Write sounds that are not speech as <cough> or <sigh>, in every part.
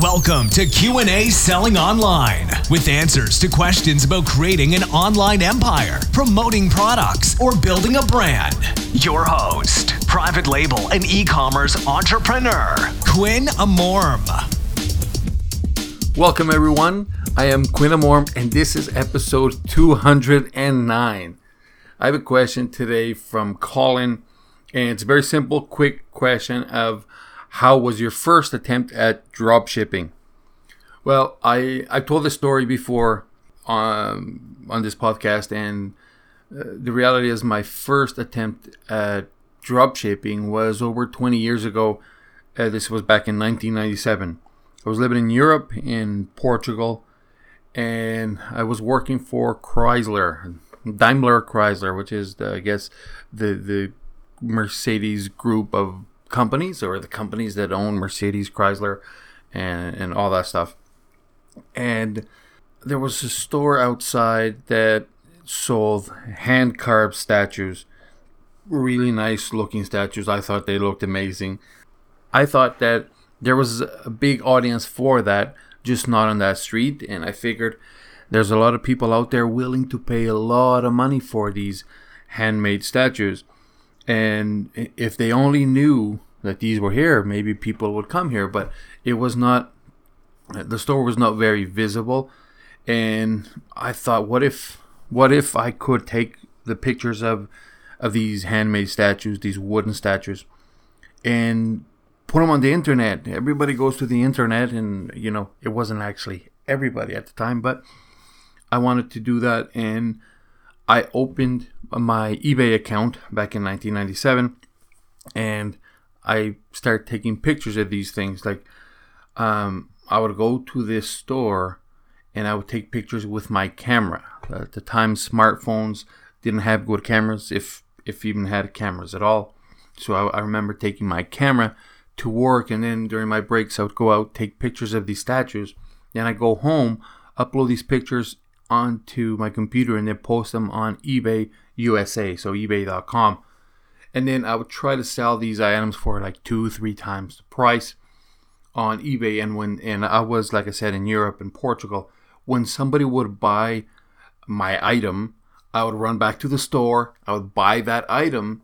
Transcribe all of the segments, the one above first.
Welcome to Q&A Selling Online with answers to questions about creating an online empire, promoting products, or building a brand. Your host, private label and e-commerce entrepreneur, Quinn Amorim. Welcome everyone. I am Quinn Amorim and this is episode 209. I have a question today from Colin and it's a very simple, quick question of how was your first attempt at drop shipping? Well, I I told this story before um, on this podcast, and uh, the reality is my first attempt at drop shipping was over 20 years ago. Uh, this was back in 1997. I was living in Europe, in Portugal, and I was working for Chrysler, Daimler Chrysler, which is the, I guess the the Mercedes group of companies or the companies that own Mercedes, Chrysler, and and all that stuff. And there was a store outside that sold hand carved statues, really nice looking statues. I thought they looked amazing. I thought that there was a big audience for that, just not on that street. And I figured there's a lot of people out there willing to pay a lot of money for these handmade statues. And if they only knew that these were here, maybe people would come here. But it was not, the store was not very visible. And I thought, what if, what if I could take the pictures of, of these handmade statues, these wooden statues, and put them on the internet? Everybody goes to the internet, and you know, it wasn't actually everybody at the time, but I wanted to do that. And I opened my eBay account back in 1997 and I started taking pictures of these things. Like, um, I would go to this store and I would take pictures with my camera. At the time, smartphones didn't have good cameras, if if even had cameras at all. So I, I remember taking my camera to work, and then during my breaks, I would go out take pictures of these statues. Then I go home, upload these pictures onto my computer and then post them on eBay USA, so eBay.com. And then I would try to sell these items for like two, three times the price on eBay. And when and I was like I said in Europe and Portugal, when somebody would buy my item, I would run back to the store, I would buy that item,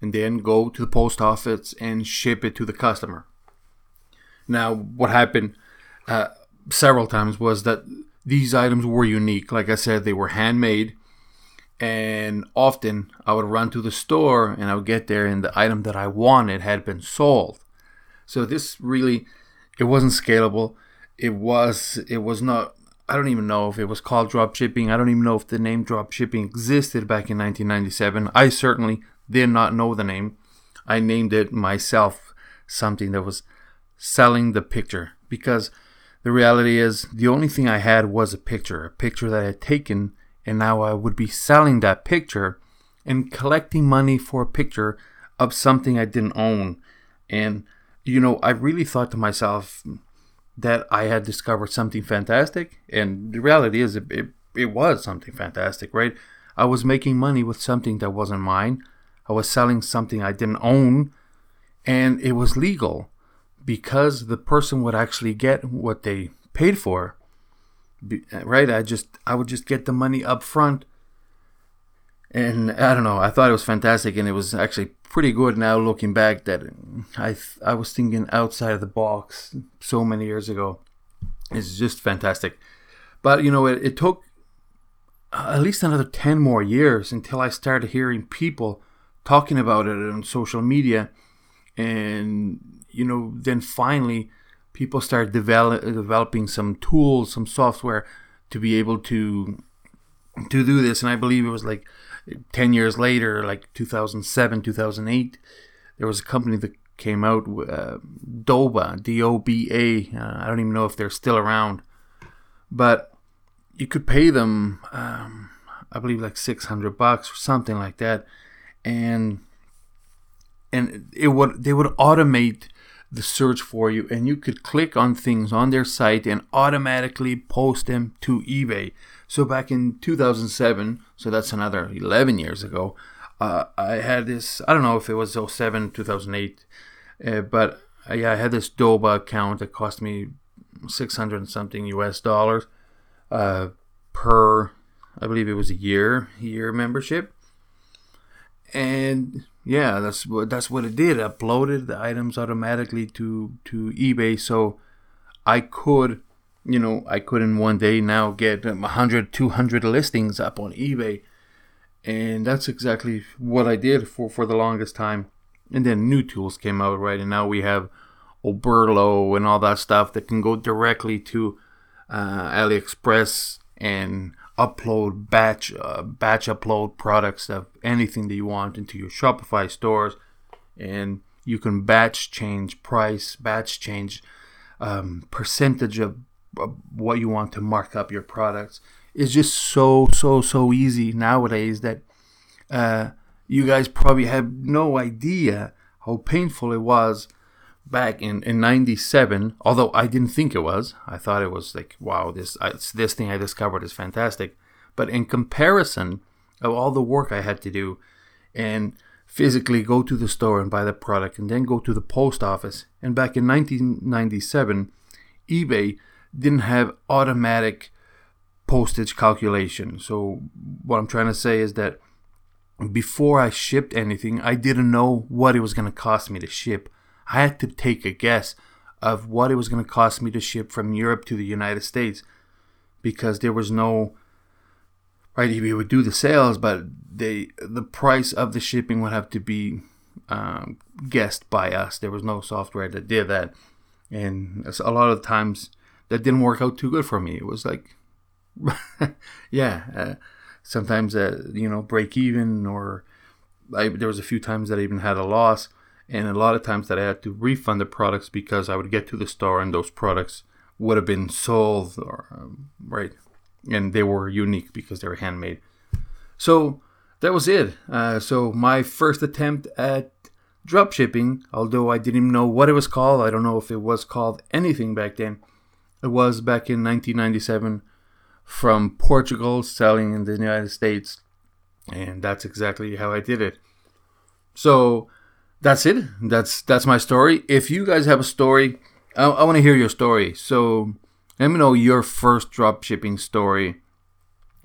and then go to the post office and ship it to the customer. Now, what happened uh, several times was that these items were unique. Like I said, they were handmade. And often I would run to the store and I would get there and the item that I wanted had been sold. So this really it wasn't scalable. It was it was not I don't even know if it was called drop shipping. I don't even know if the name drop shipping existed back in 1997. I certainly did not know the name. I named it myself something that was selling the picture because the reality is, the only thing I had was a picture, a picture that I had taken, and now I would be selling that picture and collecting money for a picture of something I didn't own. And, you know, I really thought to myself that I had discovered something fantastic. And the reality is, it, it, it was something fantastic, right? I was making money with something that wasn't mine. I was selling something I didn't own, and it was legal because the person would actually get what they paid for right? I just i would just get the money up front. And i don't know i thought it was fantastic and it was actually pretty good now looking back that i i was thinking outside of the box so many years ago. It's just fantastic. But you know it, it took at least another 10 more years until i started hearing people talking about it on social media and you know, then finally people started develop, developing some tools, some software to be able to to do this. And I believe it was like 10 years later, like 2007, 2008, there was a company that came out, uh, Doba, D O B A. Uh, I don't even know if they're still around, but you could pay them, um, I believe, like 600 bucks or something like that, and and it would they would automate the search for you and you could click on things on their site and automatically post them to eBay. So back in 2007, so that's another 11 years ago, uh, I had this, I don't know if it was 07, 2008, uh, but uh, yeah, I had this Doba account that cost me 600 something US dollars uh, per, I believe it was a year year membership. And yeah, that's what that's what it did. uploaded the items automatically to to eBay, so I could, you know, I could in one day now get 100, 200 listings up on eBay, and that's exactly what I did for for the longest time. And then new tools came out, right? And now we have Oberlo and all that stuff that can go directly to uh, AliExpress and upload batch uh, batch upload products of anything that you want into your Shopify stores, and you can batch change price, batch change um, percentage of, of what you want to mark up your products. It's just so so so easy nowadays that uh, you guys probably have no idea how painful it was back in, in 97 although i didn't think it was. I thought it was like wow this I, this thing i discovered is fantastic. But in comparison of all the work i had to do and physically go to the store and buy the product and then go to the post office and back in 1997 ebay didn't have automatic postage calculation. So what i'm trying to say is that before i shipped anything i didn't know what it was going to cost me to ship I had to take a guess of what it was going to cost me to ship from Europe to the United States because there was no right we would do the sales but they the price of the shipping would have to be um, guessed by us. There was no software that did that. And a lot of times that didn't work out too good for me. It was like <laughs> yeah uh, sometimes uh, you know break even or I, there was a few times that I even had a loss and a lot of times that I had to refund the products because I would get to the store and those products would have been sold or um, right, and they were unique because they were handmade. So that was it. Uh, so my first attempt at drop shipping, although I didn't even know what it was called, I don't know if it was called anything back then. It was back in 1997 from Portugal, selling in the United States, and that's exactly how I did it. So that's it. That's that's my story. If you guys have a story, I, I want to hear your story. So let me know your first drop shipping story,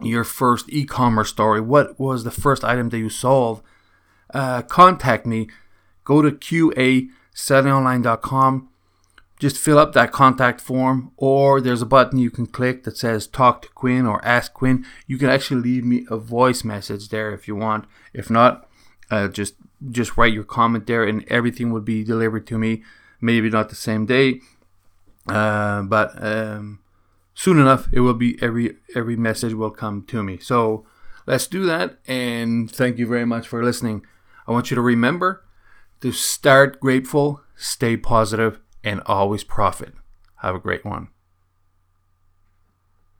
your first e-commerce story. What was the first item that you sold? Uh, contact me. Go to qa Just fill up that contact form, or there's a button you can click that says "Talk to Quinn" or "Ask Quinn." You can actually leave me a voice message there if you want. If not, uh, just just write your comment there and everything would be delivered to me. Maybe not the same day uh, but um, soon enough it will be every every message will come to me. So let's do that and thank you very much for listening. I want you to remember to start grateful stay positive and always profit. Have a great one